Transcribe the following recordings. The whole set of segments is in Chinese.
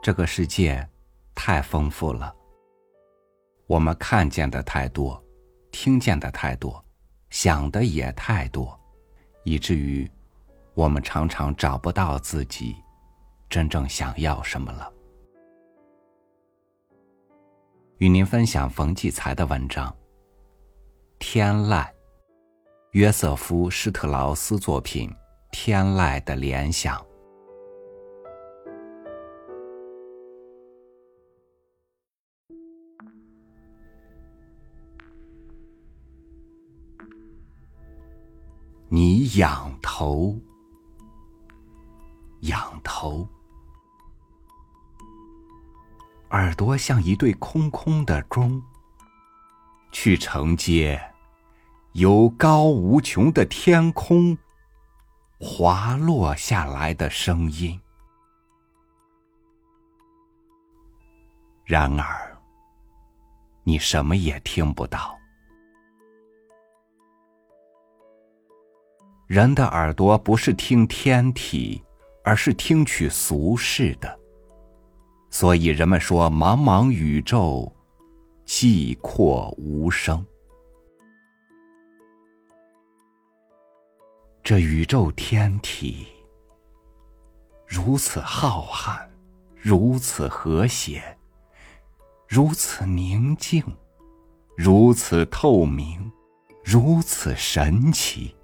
这个世界太丰富了，我们看见的太多，听见的太多，想的也太多，以至于我们常常找不到自己真正想要什么了。与您分享冯骥才的文章《天籁》，约瑟夫·施特劳斯作品《天籁的联想》。你仰头，仰头。耳朵像一对空空的钟，去承接由高无穷的天空滑落下来的声音。然而，你什么也听不到。人的耳朵不是听天体，而是听取俗世的。所以人们说，茫茫宇宙，寂阔无声。这宇宙天体如此浩瀚，如此和谐，如此宁静，如此透明，如此神奇。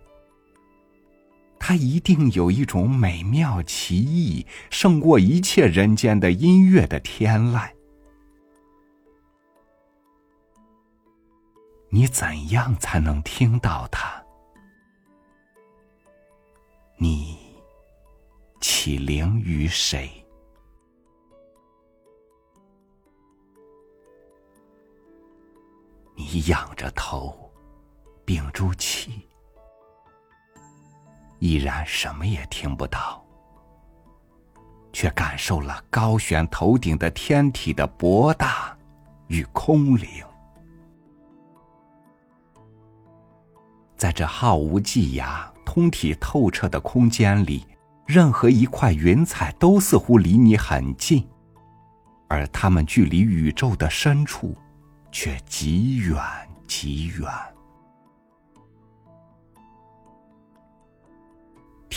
它一定有一种美妙奇异，胜过一切人间的音乐的天籁。你怎样才能听到它？你起灵于谁？你仰着头，屏住气。依然什么也听不到，却感受了高悬头顶的天体的博大与空灵。在这毫无际涯、通体透彻的空间里，任何一块云彩都似乎离你很近，而它们距离宇宙的深处却极远极远。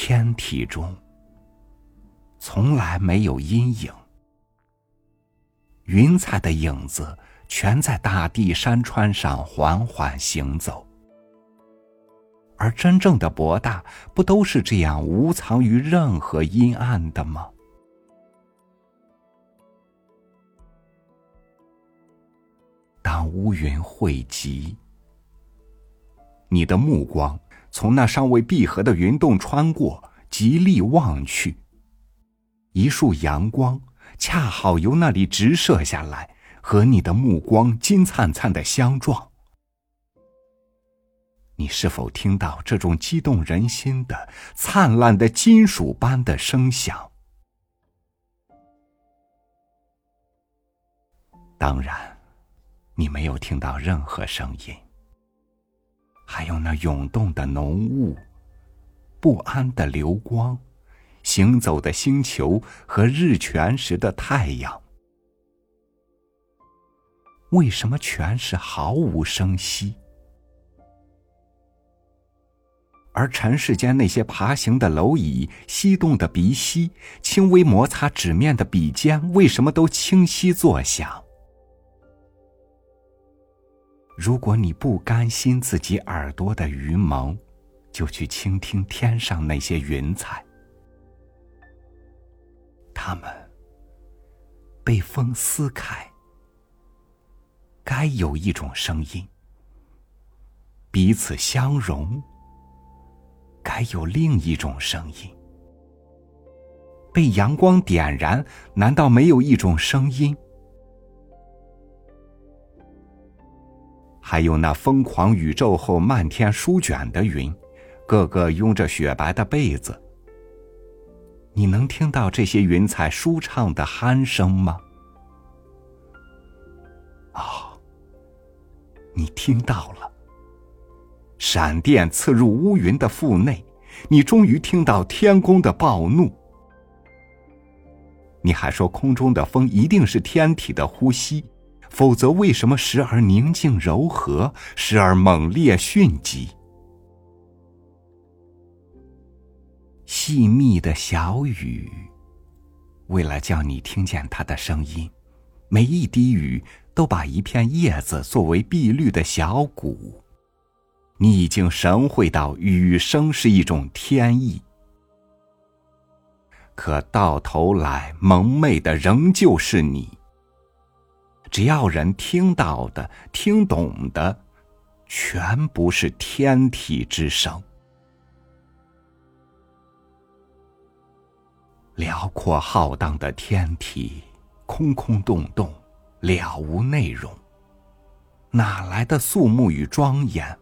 天体中从来没有阴影，云彩的影子全在大地山川上缓缓行走，而真正的博大不都是这样无藏于任何阴暗的吗？当乌云汇集，你的目光。从那尚未闭合的云洞穿过，极力望去，一束阳光恰好由那里直射下来，和你的目光金灿灿的相撞。你是否听到这种激动人心的灿烂的金属般的声响？当然，你没有听到任何声音。有那涌动的浓雾、不安的流光、行走的星球和日全食的太阳，为什么全是毫无声息？而尘世间那些爬行的蝼蚁、吸动的鼻息、轻微摩擦纸面的笔尖，为什么都清晰作响？如果你不甘心自己耳朵的愚蒙，就去倾听天上那些云彩，它们被风撕开，该有一种声音；彼此相融，该有另一种声音；被阳光点燃，难道没有一种声音？还有那疯狂宇宙后漫天舒卷的云，个个拥着雪白的被子。你能听到这些云彩舒畅的鼾声吗？哦，你听到了。闪电刺入乌云的腹内，你终于听到天宫的暴怒。你还说空中的风一定是天体的呼吸，否则为什么时而宁静柔和，时而猛烈迅疾？细密的小雨，为了叫你听见它的声音，每一滴雨都把一片叶子作为碧绿的小鼓。你已经神会到雨声是一种天意。可到头来，蒙昧的仍旧是你。只要人听到的、听懂的，全不是天体之声。辽阔浩荡的天体，空空洞洞，了无内容，哪来的肃穆与庄严？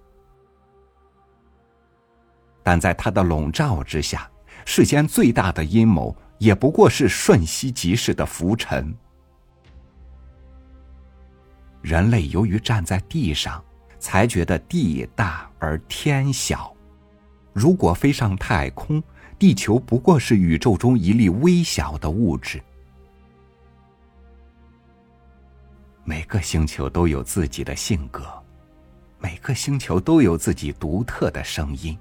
但在它的笼罩之下。世间最大的阴谋，也不过是瞬息即逝的浮尘。人类由于站在地上，才觉得地大而天小。如果飞上太空，地球不过是宇宙中一粒微小的物质。每个星球都有自己的性格，每个星球都有自己独特的声音。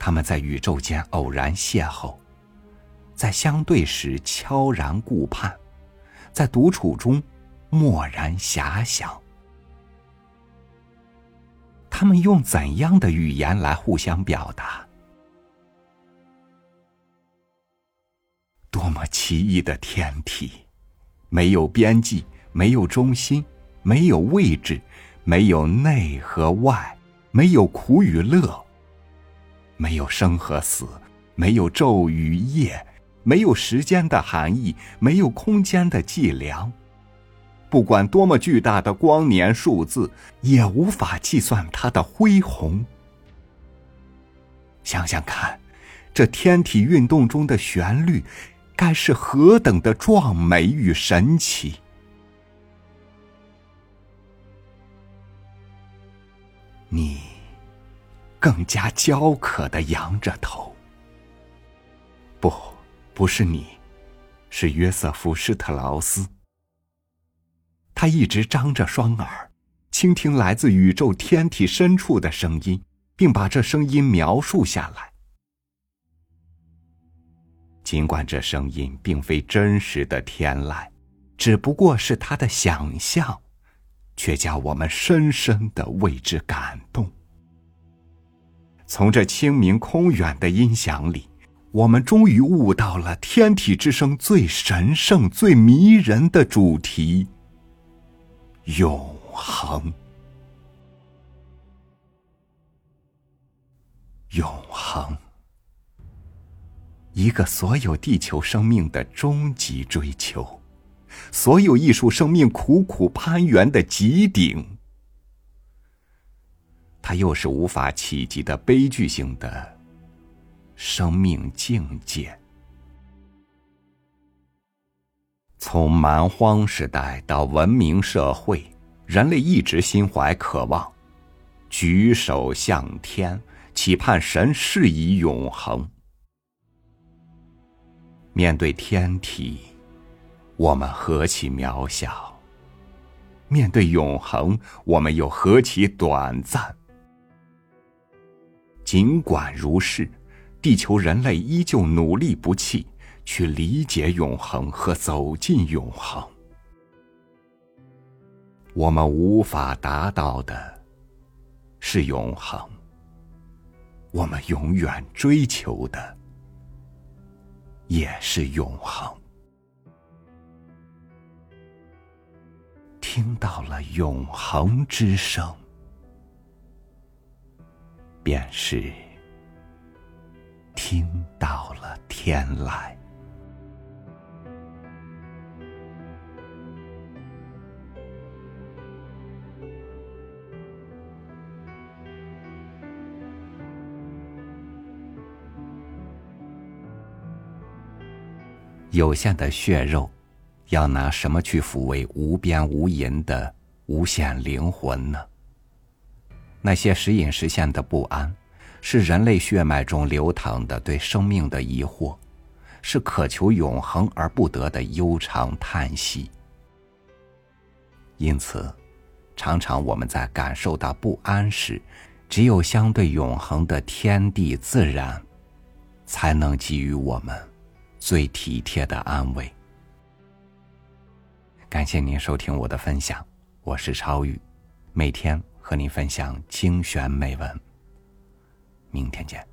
他们在宇宙间偶然邂逅，在相对时悄然顾盼，在独处中默然遐想。他们用怎样的语言来互相表达？多么奇异的天体！没有边际，没有中心，没有位置，没有内和外，没有苦与乐。没有生和死，没有昼与夜，没有时间的含义，没有空间的计量。不管多么巨大的光年数字，也无法计算它的恢宏。想想看，这天体运动中的旋律，该是何等的壮美与神奇！你。更加焦渴的仰着头。不，不是你，是约瑟夫·施特劳斯。他一直张着双耳，倾听来自宇宙天体深处的声音，并把这声音描述下来。尽管这声音并非真实的天籁，只不过是他的想象，却叫我们深深的为之感动。从这清明空远的音响里，我们终于悟到了天体之声最神圣、最迷人的主题——永恒。永恒，一个所有地球生命的终极追求，所有艺术生命苦苦攀援的极顶。它又是无法企及的悲剧性的生命境界。从蛮荒时代到文明社会，人类一直心怀渴望，举手向天，期盼神是以永恒。面对天体，我们何其渺小；面对永恒，我们又何其短暂。尽管如是，地球人类依旧努力不弃，去理解永恒和走进永恒。我们无法达到的，是永恒；我们永远追求的，也是永恒。听到了永恒之声。便是听到了天籁。有限的血肉，要拿什么去抚慰无边无垠的无限灵魂呢？那些时隐时现的不安，是人类血脉中流淌的对生命的疑惑，是渴求永恒而不得的悠长叹息。因此，常常我们在感受到不安时，只有相对永恒的天地自然，才能给予我们最体贴的安慰。感谢您收听我的分享，我是超宇，每天和您分享精选美文。明天见。